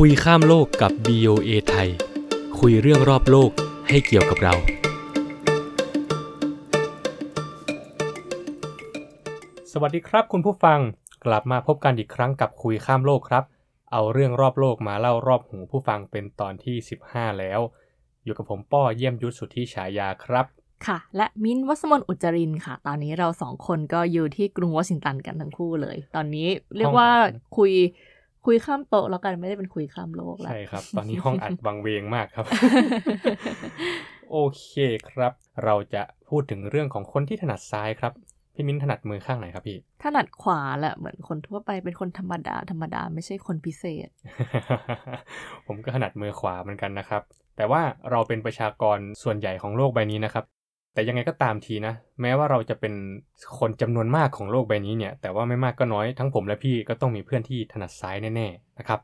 คุยข้ามโลกกับ BOA ไทย คุยเรื่องรอบโลกให้เกี่ยวกับเรา สวัสดีครับคุณผู้ฟัง กลับมาพบกันอีกครั้งกับคุยข้ามโลกครับ เอาเรื่องรอบโลกมาเล่ารอบหูผู้ฟังเป็นตอนที่ 15 แล้ว อยู่กับผมป้อเยี่ยมยุทธสุทธิฉายาครับ ค่ะ และมิ้นท์วัสมนอุจจรินค่ะ ตอนนี้เราสองคนก็อยู่ที่กรุงวอชิงตันกันทั้งคู่เลย ตอนนี้เรียกว่าคุย คุยข้ามโต๊ะแล้วกันไม่ได้เป็นคุยข้ามโลกแล้วใช่ครับ ตอนนี้ห้องอัดวังเวงมากครับ โอเคครับ เราจะพูดถึงเรื่องของคนที่ถนัดซ้ายครับพี่มิ้นถนัดมือข้างไหนครับพี่ ถนัดขวาแหละเหมือนคนทั่วไปเป็นคนธรรมดาธรรมดาไม่ใช่คนพิเศษ ผมก็ถนัดมือขวาเหมือนกันนะครับ แต่ว่าเราเป็นประชากรส่วนใหญ่ของโลกใบนี้นะครับ แต่ยังไงก็ตามทีนะ แม้ว่าเราจะเป็นคนจำนวนมากของโลกใบนี้เนี่ย แต่ว่าไม่มากก็น้อยทั้งผมและพี่ก็ต้องมีเพื่อนที่ถนัดซ้ายแน่ๆนะครับ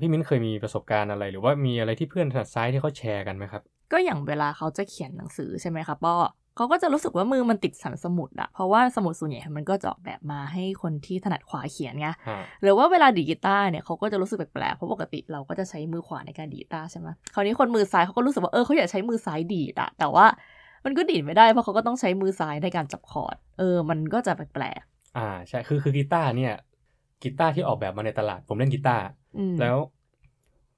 พี่มิ้นเคยมีประสบการณ์อะไร หรือว่ามีอะไรที่เพื่อนถนัดซ้ายที่เขาแชร์กันไหมครับ ก็อย่างเวลาเขาจะเขียนหนังสือใช่ไหมคะป้อเขาก็จะรู้สึกว่ามือมันติดสันสมุดอะเพราะว่าสมุดส่วนใหญ่มันก็จะออกแบบมาให้คนที่ถนัดขวาเขียนไงฮะหรือว่าเวลาดีดกีตาร์เนี่ยเขาก็จะรู้สึกแปลกๆเพราะปกติเราก็จะใช้มือขวาในการดีดกีตาร์ใช่ไหมคราวนี้คนมือซ้ายเขาก็รู้สึกว่าเออเขาอยากใช้มือซ้ายดีดอะแต่ว่า มันก็ดีดไม่ได้เพราะเขาก็ต้องใช้มือซ้ายในการจับคอร์ด เออ มันก็จะแปลกอ่าใช่คือคือกีตาร์เนี่ยกีตาร์ที่ออกแบบมาในตลาด ผมเล่นกีตาร์ๆอืมแล้ว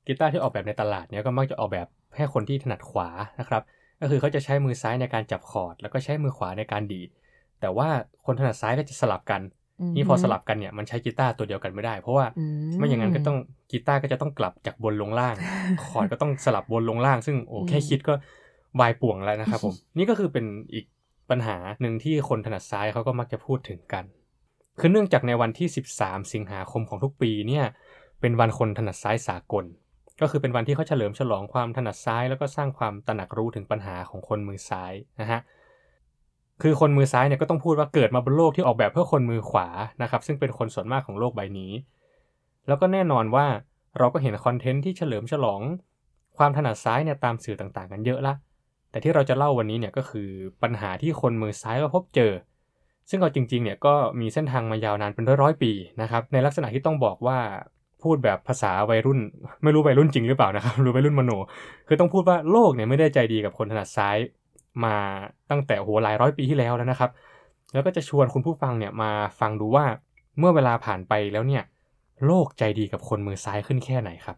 กีตาร์ที่ออกแบบในตลาดเนี่ยก็มักจะออกแบบให้คนที่ถนัดขวานะครับ ก็คือเขาจะใช้มือซ้ายในการจับคอร์ด แล้วก็ใช้มือขวาในการดีดแต่ว่าคนถนัดซ้ายก็จะสลับกัน นี่พอสลับกันเนี่ยมันใช้กีตาร์ตัวเดียวกันไม่ได้ เพราะว่าอืไม่อย่างนั้นก็ต้องกีตาร์ก็จะต้องกลับจากบนลงล่าง คอร์ดก็ต้องสลับบนลงล่าง ซึ่งโอ้แค่คิดก็ วายป่วงแล้วนะครับผม นี่ก็คือเป็นอีกปัญหาหนึ่งที่คนถนัดซ้ายเขาก็มักจะพูดถึงกัน คือเนื่องจากในวันที่ 13 สิงหาคมของทุกปีเนี่ยเป็นวันคนถนัดซ้ายสากล ก็คือเป็นวันที่เขาเฉลิมฉลองความถนัดซ้าย แล้วก็สร้างความตระหนักรู้ถึงปัญหาของคนมือซ้ายนะฮะคือคนมือซ้ายเนี่ยก็ต้องพูดว่าเกิดมาบนโลกที่ออกแบบเพื่อคนมือขวานะครับ ซึ่งเป็นคนส่วนมากของโลกใบนี้ แล้วก็แน่นอนว่าเราก็เห็นคอนเทนต์ที่เฉลิมฉลอง ความถนัดซ้ายเนี่ยตามสื่อต่างๆ กันเยอะละ แต่ที่เราจะเล่าวันนี้เนี่ยก็คือปัญหาที่คนมือซ้ายก็พบเจอ ซึ่งเอาจริงๆเนี่ยก็มีเส้นทางมายาวนานเป็นร้อยๆปีนะครับในลักษณะที่ต้องบอกว่าพูดแบบภาษาวัยรุ่น ไม่รู้วัยรุ่นจริงหรือเปล่านะครับหรือวัยรุ่นมโน คือต้องพูดว่าโลกเนี่ยไม่ได้ใจดีกับคนถนัดซ้ายมาตั้งแต่โหหลายร้อยปีที่แล้วแล้วนะครับ แล้วก็จะชวนคุณผู้ฟังเนี่ยมาฟังดูว่าเมื่อเวลาผ่านไปแล้วเนี่ย โลกใจดีกับคนมือซ้ายขึ้นแค่ไหนครับ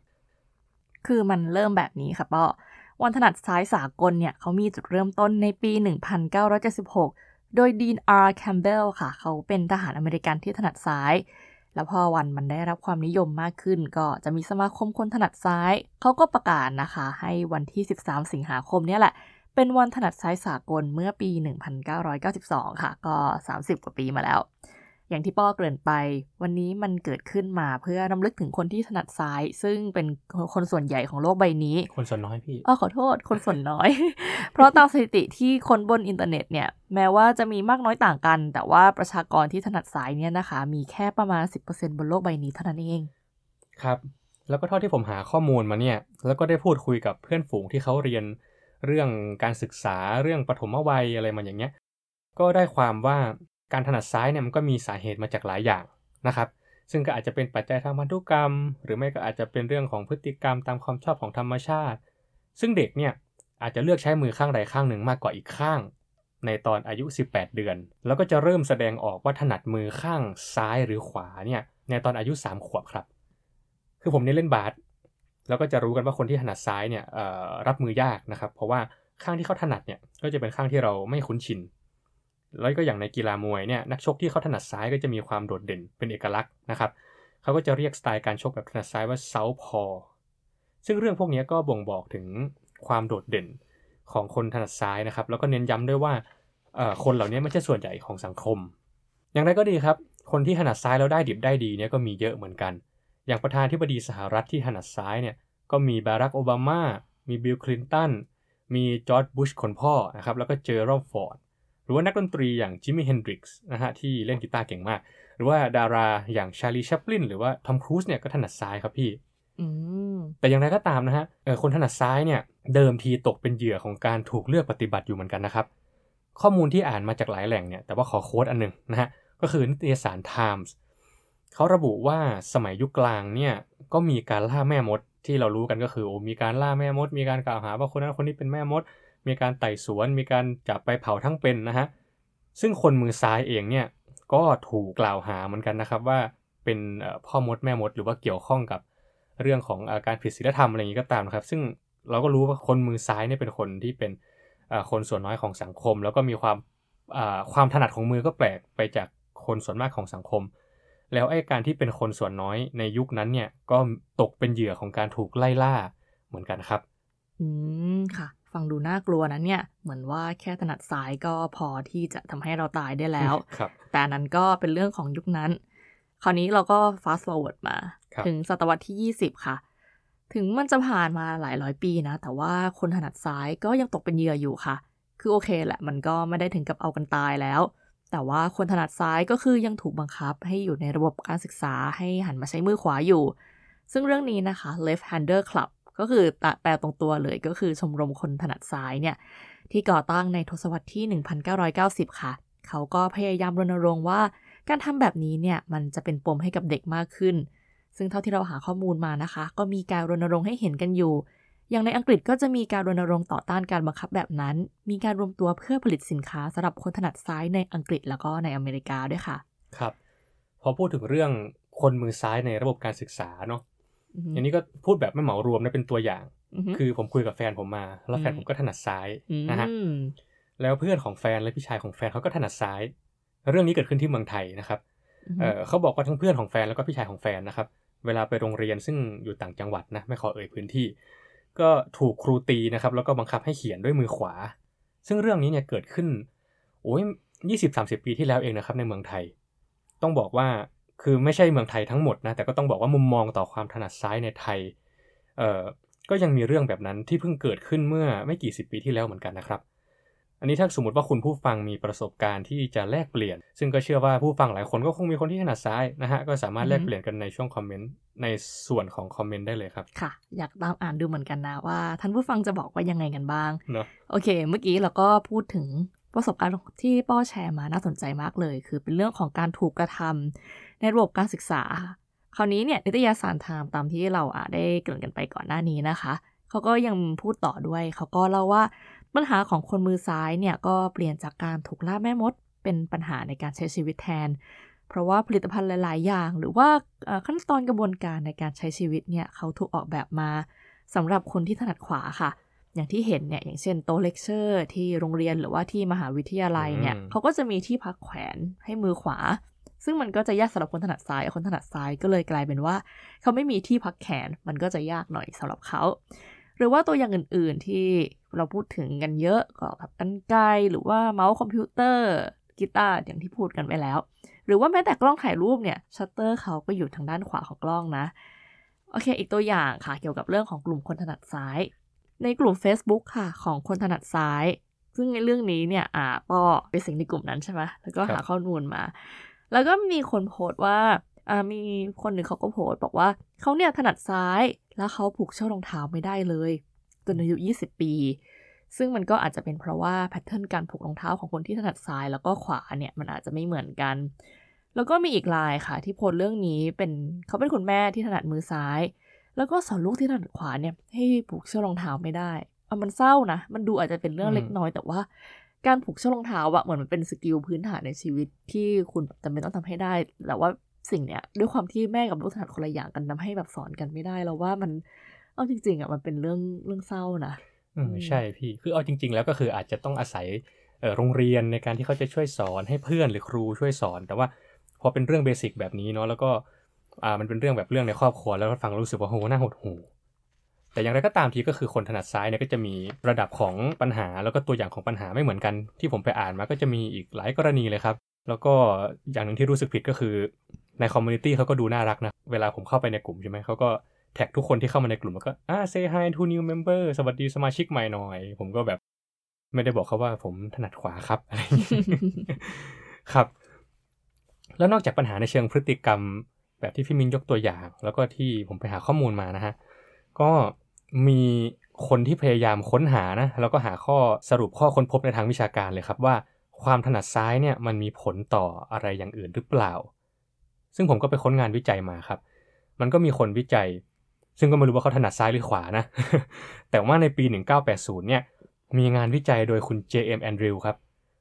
คือมันเริ่มแบบนี้ค่ะป้อ วันถนัดซ้ายสากลเนี่ยเขามีจุดเริ่มต้นในปี 1976 โดยดีนอาร์แคมเบลค่ะ เขาเป็นทหารอเมริกันที่ถนัดซ้าย แล้วพอวันมันได้รับความนิยมมากขึ้น ก็จะมีสมาคมคนถนัดซ้าย เขาก็ประกาศนะคะ ให้วันที่ 13 สิงหาคมเนี่ยแหละเป็นวันถนัดซ้ายสากลเมื่อปี 1992 ค่ะ ก็ 30 กว่าปีมาแล้ว อย่างที่ป้อเกริ่นไป วันนี้มันเกิดขึ้นมาเพื่อรำลึกถึงคนที่ถนัดซ้าย ซึ่งเป็นคนส่วนใหญ่ของโลกใบนี้ คนส่วนน้อยพี่เออขอโทษ คนส่วนน้อย เพราะตามสถิติที่คนบนอินเทอร์เน็ตเนี่ย แม้ว่าจะมีมากน้อยต่างกัน แต่ว่าประชากรที่ถนัดซ้ายเนี่ยนะคะ มีแค่ประมาณ 10%บนโลกใบนี้เท่านั้นเอง ครับ แล้วก็เท่าที่ผมหาข้อมูลมาเนี่ย แล้วก็ได้พูดคุยกับเพื่อนฝูงที่เขาเรียนเรื่องการศึกษาเรื่องปฐมวัยอะไรมาอย่างเงี้ย ก็ได้ความว่า การถนัดซ้ายเนี่ยมันก็มีสาเหตุมาจากหลายอย่างนะครับ ซึ่งก็อาจจะเป็นปัจจัยทางพันธุกรรม หรือไม่ก็อาจจะเป็นเรื่องของพฤติกรรมตามความชอบของธรรมชาติ ซึ่งเด็กเนี่ยอาจจะเลือกใช้มือข้างใดข้างหนึ่งมากกว่าอีกข้าง ในตอนอายุ 18 เดือน แล้วก็จะเริ่มแสดงออกว่าถนัดมือข้างซ้ายหรือขวาเนี่ยในตอนอายุ 3 ขวบครับ คือผมเนี่ยเล่นบาสแล้วก็จะรู้กันว่าคนที่ถนัดซ้ายเนี่ยรับมือยากนะครับ เพราะว่าข้างที่เขาถนัดเนี่ยก็จะเป็นข้างที่เราไม่คุ้นชิน แล้วก็อย่างในกีฬามวยเนี่ยนักชกที่เขาถนัดซ้ายก็จะมีความโดดเด่นเป็นเอกลักษณ์นะครับเขาก็จะเรียกสไตล์การชกแบบถนัดซ้ายว่าเซาพอซึ่งเรื่องพวกนี้ก็บ่งบอกถึงความโดดเด่นของคนถนัดซ้ายนะครับ แล้วก็เน้นย้ำด้วยว่าคนเหล่านี้ไม่ใช่ส่วนใหญ่ของสังคม อย่างไรก็ดีครับ คนที่ถนัดซ้ายแล้วได้ดิบได้ดีเนี่ยก็มีเยอะเหมือนกัน อย่างประธานที่บดีสหรัฐที่ถนัดซ้ายเนี่ยก็มีบารักโอบามา มีบิลคลินตัน มีจอร์จบุชคนพ่อนะครับ แล้วก็เจอร์รอฟอร์ด หรือว่านักดนตรีอย่างจิมมี่เฮนดริกส์นะฮะที่เล่นกีตาร์เก่งมาก หรือว่าดาราอย่างชาลีชัปลินหรือว่าทอมครูซเนี่ยก็ถนัดซ้ายครับพี่อืมแต่อย่างไรก็ตามนะฮะเออคนถนัดซ้ายเนี่ยเดิมทีตกเป็นเหยื่อของการถูกเลือกปฏิบัติอยู่เหมือนกันนะครับ ข้อมูลที่อ่านมาจากหลายแหล่งเนี่ย แต่ว่าขอโค้ดอันหนึงนะฮะก็คือนิตยสาร Times เขาระบุว่าสมัยยุคกลางเนี่ยก็มีการล่าแม่มดที่เรารู้กันก็คือโอ้มีการล่าแม่มด มีการกล่าวหาว่าคนนั้นคนนี้เป็นแม่มด มีการไต่สวน มีการจับไปเผาทั้งเป็นนะฮะ ซึ่งคนมือซ้ายเองเนี่ยก็ถูกกล่าวหาเหมือนกันนะครับว่าเป็นพ่อมดแม่มดหรือว่าเกี่ยวข้องกับเรื่องของอาการผิดศีลธรรมอะไรอย่างนี้ก็ตามนะครับ ซึ่งเราก็รู้ว่าคนมือซ้ายเนี่ยเป็นคนที่เป็นคนส่วนน้อยของสังคม แล้วก็มีความความถนัดของมือก็แปลกไปจากคนส่วนมากของสังคม แล้วไอ้การที่เป็นคนส่วนน้อยในยุคนั้นเนี่ยก็ตกเป็นเหยื่อของการถูกไล่ล่าเหมือนกันครับ อืมค่ะ ฟังดูน่ากลัวนะเนี่ย เหมือนว่าแค่ถนัดซ้ายก็พอที่จะทำให้เราตายได้แล้วครับแต่นั้นก็เป็นเรื่องของยุคนั้น คราวนี้เราก็ fast forward มา ถึงศตวรรษที่ 20 ค่ะ ถึงมันจะผ่านมาหลายร้อยปีนะ แต่ว่าคนถนัดซ้ายก็ยังตกเป็นเหยื่ออยู่ค่ะ คือโอเคแหละ มันก็ไม่ได้ถึงกับเอากันตายแล้ว แต่ว่าคนถนัดซ้ายก็คือยังถูกบังคับ ให้อยู่ในระบบการศึกษาให้หันมาใช้มือขวาอยู่ ซึ่งเรื่องนี้นะคะ Left Hander Club ก็คือแปลตรงตัวเลยก็คือชมรมคนถนัดซ้ายเนี่ย ที่ก่อตั้งในทศวรรษที่ 1990 ค่ะ เขาก็พยายามรณรงค์ว่า การทำแบบนี้เนี่ย มันจะเป็นปมให้กับเด็กมากขึ้น ซึ่งเท่าที่เราหาข้อมูลมานะคะ ก็มีการรณรงค์ให้เห็นกันอยู่ อย่างในอังกฤษก็จะมีการรณรงค์ต่อต้านการบังคับแบบนั้น มีการรวมตัวเพื่อผลิตสินค้าสำหรับคนถนัดซ้ายในอังกฤษแล้วก็ในอเมริกาด้วยค่ะ ครับพอพูดถึงเรื่องคนมือซ้ายในระบบการศึกษาเนาะ อันนี้ก็พูดแบบไม่เหมารวมนะเป็นตัวอย่าง คือผมคุยกับแฟนผมมา แล้วแฟนผมก็ถนัดซ้ายนะฮะแล้วเพื่อนของแฟนและพี่ชายของแฟนเขาก็ถนัดซ้าย เรื่องนี้เกิดขึ้นที่เมืองไทยนะครับเออเขาบอกว่าทั้งเพื่อนของแฟนแล้วก็พี่ชายของแฟนนะครับ เวลาไปโรงเรียนซึ่งอยู่ต่างจังหวัดนะไม่ขอเอ่ยพื้นที่ ก็ถูกครูตีนะครับ แล้วก็บังคับให้เขียนด้วยมือขวา ซึ่งเรื่องนี้เนี่ยเกิดขึ้นโอ้ยยี่สิบสามสิบปีที่แล้วเองนะครับ ในเมืองไทย ต้องบอกว่า คือไม่ใช่เมืองไทยทั้งหมดนะ แต่ก็ต้องบอกว่ามุมมองต่อความถนัดซ้ายในไทย เอ่อ ก็ยังมีเรื่องแบบนั้นที่เพิ่งเกิดขึ้นเมื่อไม่กี่สิบปีที่แล้วเหมือนกันนะครับ อันนี้ถ้าสมมติว่าคุณผู้ฟังมีประสบการณ์ที่จะแลกเปลี่ยน ซึ่งก็เชื่อว่าผู้ฟังหลายคนก็คงมีคนที่ถนัดซ้ายนะฮะ ก็สามารถแลกเปลี่ยนกันในช่วงคอมเมนต์ในส่วนของคอมเมนต์ได้เลยครับ ค่ะ อยากตามอ่านดูเหมือนกันนะว่าท่านผู้ฟังจะบอกว่ายังไงกันบ้าง เนาะโอเค เมื่อกี้เราก็พูดถึงประสบการณ์ที่ป้อแชร์มาน่าสนใจมากเลย คือเป็นเรื่องของการถูกกระทำ ในระบบการศึกษา คราวนี้เนี่ยนิตยสารไทม์ตามที่เราอ่าได้เกริ่นกันไปก่อนหน้านี้นะคะเขาก็ยังพูดต่อด้วย เขาก็เล่าว่าปัญหาของคนมือซ้ายเนี่ยก็เปลี่ยนจากการถูกล่าแม่มด เป็นปัญหาในการใช้ชีวิตแทน เพราะว่าผลิตภัณฑ์หลาย ๆ อย่าง หรือว่าขั้นตอนกระบวนการในการใช้ชีวิตเนี่ยเขาถูกออกแบบมาสำหรับคนที่ถนัดขวาค่ะ อย่างที่เห็นเนี่ยอย่างเช่นโต๊ะเลคเชอร์ ที่โรงเรียนหรือว่าที่มหาวิทยาลัยเนี่ยเขาก็จะมีที่พักแขวนให้มือขวา ซึ่งมันก็จะยากสำหรับคนถนัดซ้าย คนถนัดซ้ายก็เลยกลายเป็นว่า เขาไม่มีที่พักแขน มันก็จะยากหน่อยสำหรับเขา หรือว่าตัวอย่างอื่น ๆ ที่เราพูดถึงกันเยอะก็แบบกรรไกรหรือว่าเมาส์คอมพิวเตอร์กีตาร์อย่างที่พูดกันไปแล้ว หรือว่าแม้แต่กล้องถ่ายรูปเนี่ยชัตเตอร์เขาก็อยู่ทางด้านขวาของกล้องนะ โอเค อีกตัวอย่างค่ะเกี่ยวกับเรื่องของกลุ่มคนถนัดซ้าย ในกลุ่ม Facebook ค่ะ ของคนถนัดซ้าย ซึ่งในเรื่องนี้เนี่ยอ่าป้อไปสิ่งในกลุ่มนั้นใช่ไหมแล้วก็หาข้อมูลมา แล้วก็มีคนโพสต์ว่าอ่ามีคนหนึ่งเขาก็โพสต์บอกว่าเขาเนี่ยถนัดซ้ายแล้วเขาผูกเชือกรองเท้าไม่ได้เลยจนอายุ 20 ปี ซึ่งมันก็อาจจะเป็นเพราะว่าแพทเทิร์นการผูกรองเท้าของคนที่ถนัดซ้ายแล้วก็ขวาเนี่ยมันอาจจะไม่เหมือนกัน แล้วก็มีอีกรายค่ะ ที่โพสต์เรื่องนี้เป็นเขาเป็นคุณแม่ที่ถนัดมือซ้าย แล้วก็สอนลูกที่ถนัดขวาเนี่ยให้ผูกเชือกรองเท้าไม่ได้เอามันเศร้านะ มันดูอาจจะเป็นเรื่องเล็กน้อยแต่ว่า การผูกเชือกรองเท้าอะเหมือนมันเป็นสกิลพื้นฐานในชีวิตที่คุณจำเป็นต้องทำให้ได้ แต่ว่าสิ่งเนี้ยด้วยความที่แม่กับลูกถนัดคนละอย่างกันทาให้แบบสอนกันไม่ได้แล้วว่ามันเอาจริง ๆอะมันเป็นเรื่องเรื่องเศร้านะอืมใช่พี่คือเอาจริง ๆ แล้วก็คืออาจจะต้องอาศัยโรงเรียนในการที่เขาจะช่วยสอนให้เพื่อนหรือครูช่วยสอน แต่ว่าพอเป็นเรื่องเบสิกแบบนี้เนาะแล้วก็อ่ามันเป็นเรื่องแบบเรื่องในครอบครัวแล้วฟังรู้สึกว่าโหน่าหดหู่ แต่อย่างไรก็ตามทีก็คือคนถนัดซ้ายเนี่ยก็จะมีระดับของปัญหาแล้วก็ตัวอย่างของปัญหาไม่เหมือนกัน ที่ผมไปอ่านมาก็จะมีอีกหลายกรณีเลยครับ แล้วก็อย่างหนึ่งที่รู้สึกผิดก็คือในคอมมูนิตี้เขาก็ดูน่ารักนะ เวลาผมเข้าไปในกลุ่มใช่ไหมเขาก็แท็กทุกคนที่เข้ามาในกลุ่มแล้วก็อ่า say hi to new member สวัสดีสมาชิกใหม่หน่อย ผมก็แบบไม่ได้บอกเขาว่าผมถนัดขวาครับอะไรครับ แล้วนอกจากปัญหาในเชิงพฤติกรรม แบบที่พี่มินยกตัวอย่าง แล้วก็ที่ผมไปหาข้อมูลมานะฮะ ก็ มีคนที่พยายามค้นหานะแล้วก็หาข้อสรุปข้อค้นพบในทางวิชาการเลยครับว่าความถนัดซ้ายเนี่ยมันมีผลต่ออะไรอย่างอื่นหรือเปล่า ซึ่งผมก็ไปค้นงานวิจัยมาครับ มันก็มีคนวิจัย ซึ่งก็ไม่รู้ว่าเขาถนัดซ้ายหรือขวานะ แต่ว่าในปี 1980 เนี่ย มีงานวิจัยโดยคุณ J.M. Andrew ครับ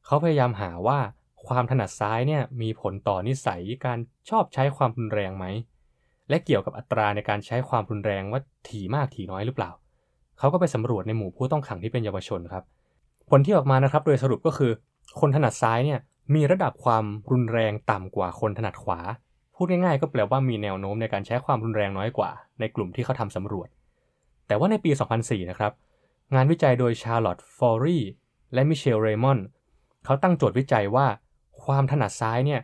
เขาพยายามหาว่าความถนัดซ้ายเนี่ยมีผลต่อนิสัยการชอบใช้ความรุนแรงไหม และเกี่ยวกับอัตราในการใช้ความรุนแรงว่าถี่มากถี่น้อยหรือเปล่า เขาก็ไปสำรวจในหมู่ผู้ต้องขังที่เป็นเยาวชนครับ ผลที่ออกมานะครับ โดยสรุปก็คือ คนถนัดซ้ายเนี่ยมีระดับความรุนแรงต่ำกว่าคนถนัดขวา พูดง่ายๆ ก็แปลว่ามีแนวโน้มในการใช้ความรุนแรงน้อยกว่า ในกลุ่มที่เขาทำสำรวจ แต่ว่าในปี 2004 นะครับ งานวิจัยโดยชาร์ลอตต์ฟอรีและมิเชลเรมอนเขาตั้งโจทย์วิจัยว่า ความถนัดซ้ายเนี่ย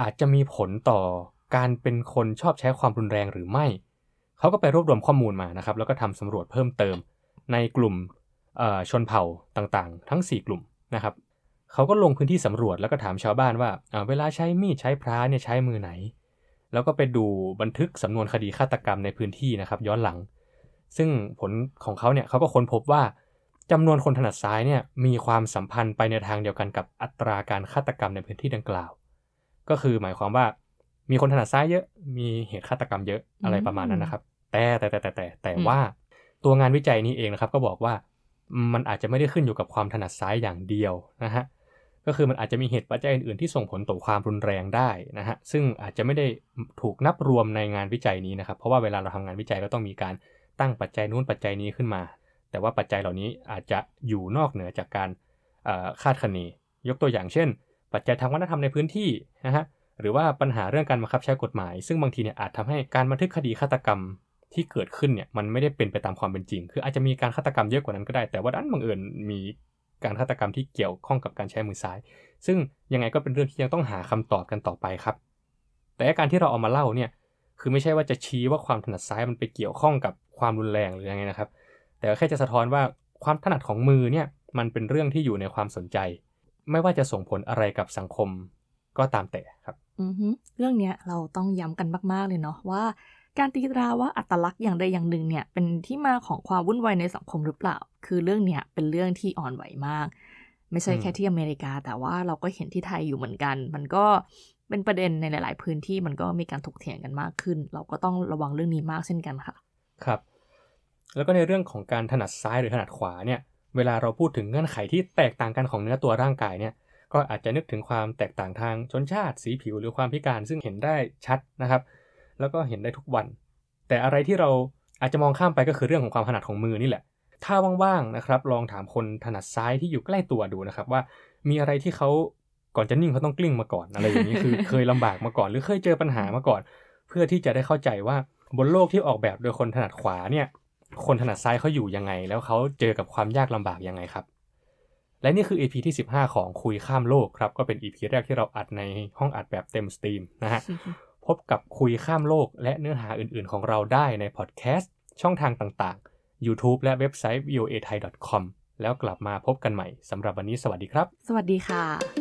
อาจจะมีผลต่อ การเป็นคนชอบใช้ความรุนแรงหรือไม่ เขาก็ไปรวบรวมข้อมูลมานะครับ แล้วก็ทำสำรวจเพิ่มเติมในกลุ่มชนเผ่าต่างๆ ทั้ง 4 กลุ่มนะครับ เขาก็ลงพื้นที่สำรวจแล้วก็ถามชาวบ้านว่าเวลาใช้มีดใช้พระเนี่ยใช้มือไหน แล้วก็ไปดูบันทึกสำนวนคดีฆาตกรรมในพื้นที่นะครับ ย้อนหลัง ซึ่งผลของเขาเนี่ยเขาก็ค้นพบว่าจำนวนคนถนัดซ้ายเนี่ยมีความสัมพันธ์ไปในทางเดียวกันกับอัตราการฆาตกรรมในพื้นที่ดังกล่าว ก็คือหมายความว่า มีคนถนัดซ้ายเยอะ มีเหตุฆาตกรรมเยอะอะไรประมาณนั้นนะครับ แต่แต่แต่แต่แต่แต่ว่าตัวงานวิจัยนี้เองนะครับ ก็บอกว่ามันอาจจะไม่ได้ขึ้นอยู่กับความถนัดซ้ายอย่างเดียวนะฮะก็คือมันอาจจะมีเหตุปัจจัยอื่นๆที่ส่งผลต่อความรุนแรงได้นะฮะซึ่งอาจจะไม่ได้ถูกนับรวมในงานวิจัยนี้นะครับ เพราะว่าเวลาเราทำงานวิจัยก็ต้องมีการตั้งปัจจัยนู้นปัจจัยนี้ขึ้นมา แต่ว่าปัจจัยเหล่านี้อาจจะอยู่นอกเหนือจากการคาดคะเนยกตัวอย่างเช่น ปัจจัยทางวัฒนธรรมในพื้นที่นะฮะ หรือว่าปัญหาเรื่องการบังคับใช้กฎหมาย ซึ่งบางทีเนี่ยอาจทำให้การบันทึกคดีฆาตกรรมที่เกิดขึ้นเนี่ยมันไม่ได้เป็นไปตามความเป็นจริง คืออาจจะมีการฆาตกรรมเยอะกว่านั้นก็ได้ แต่ว่าดันบังเอิญมีการฆาตกรรมที่เกี่ยวข้องกับการใช้มือซ้าย ซึ่งยังไงก็เป็นเรื่องที่ยังต้องหาคำตอบกันต่อไปครับ แต่การที่เราเอามาเล่าเนี่ยคือไม่ใช่ว่าจะชี้ว่าความถนัดซ้ายมันไปเกี่ยวข้องกับความรุนแรงหรือยังไงนะครับ แต่แค่จะสะท้อนว่าความถนัดของมือเนี่ยมันเป็นเรื่องที่อยู่ในความสนใจ ไม่ว่าจะส่งผลอะไรกับสังคมก็ตามแต่ครับ อือฮึเรื่องเนี้ยเราต้องย้ำกันมาก ๆ เลยเนาะว่า การตีตราว่าอัตลักษณ์อย่างใดอย่างหนึ่งเนี่ยเป็นที่มาของความวุ่นวายในสังคมหรือเปล่า คือเรื่องเนี้ยเป็นเรื่องที่อ่อนไหวมาก ไม่ใช่แค่ที่อเมริกา แต่ว่าเราก็เห็นที่ไทยอยู่เหมือนกัน มันก็เป็นประเด็นในหลาย ๆ พื้นที่มันก็มีการถกเถียงกันมากขึ้น เราก็ต้องระวังเรื่องนี้มากเช่นกันค่ะ ครับ แล้วก็ในเรื่องของการถนัดซ้ายหรือถนัดขวาเนี่ย เวลาเราพูดถึงเงื่อนไขที่แตกต่างกันของเนื้อตัวร่างกายเนี่ย ก็อาจจะนึกถึงความแตกต่างทางชนชาติสีผิวหรือความพิการซึ่งเห็นได้ชัดนะครับ แล้วก็เห็นได้ทุกวัน แต่อะไรที่เราอาจจะมองข้ามไปก็คือเรื่องของความถนัดของมือนี่แหละ ถ้าว่างๆนะครับลองถามคนถนัดซ้ายที่อยู่ใกล้ตัวดูนะครับว่ามีอะไรที่เขาก่อนจะนิ่งเขาต้องกลิ้งมาก่อนอะไรอย่างนี้คือเคยลำบากมาก่อน หรือเคยเจอปัญหามาก่อน เพื่อที่จะได้เข้าใจว่าบนโลกที่ออกแบบโดยคนถนัดขวาเนี่ยคนถนัดซ้ายเขาอยู่ยังไง แล้วเขาเจอกับความยากลำบากยังไงครับ และนี่คือ EP ที่ 15 ของคุยข้ามโลกครับ ก็เป็น EP แรกที่เราอัดในห้องอัดแบบเต็ม steam นะฮะ พบกับคุยข้ามโลกและเนื้อหาอื่นๆ ของเราได้ในพอดแคสต์ช่องทางต่างๆ YouTube และเว็บไซต์ voa thai com แล้วกลับมาพบกันใหม่สำหรับวันนี้สวัสดีครับ สวัสดีค่ะ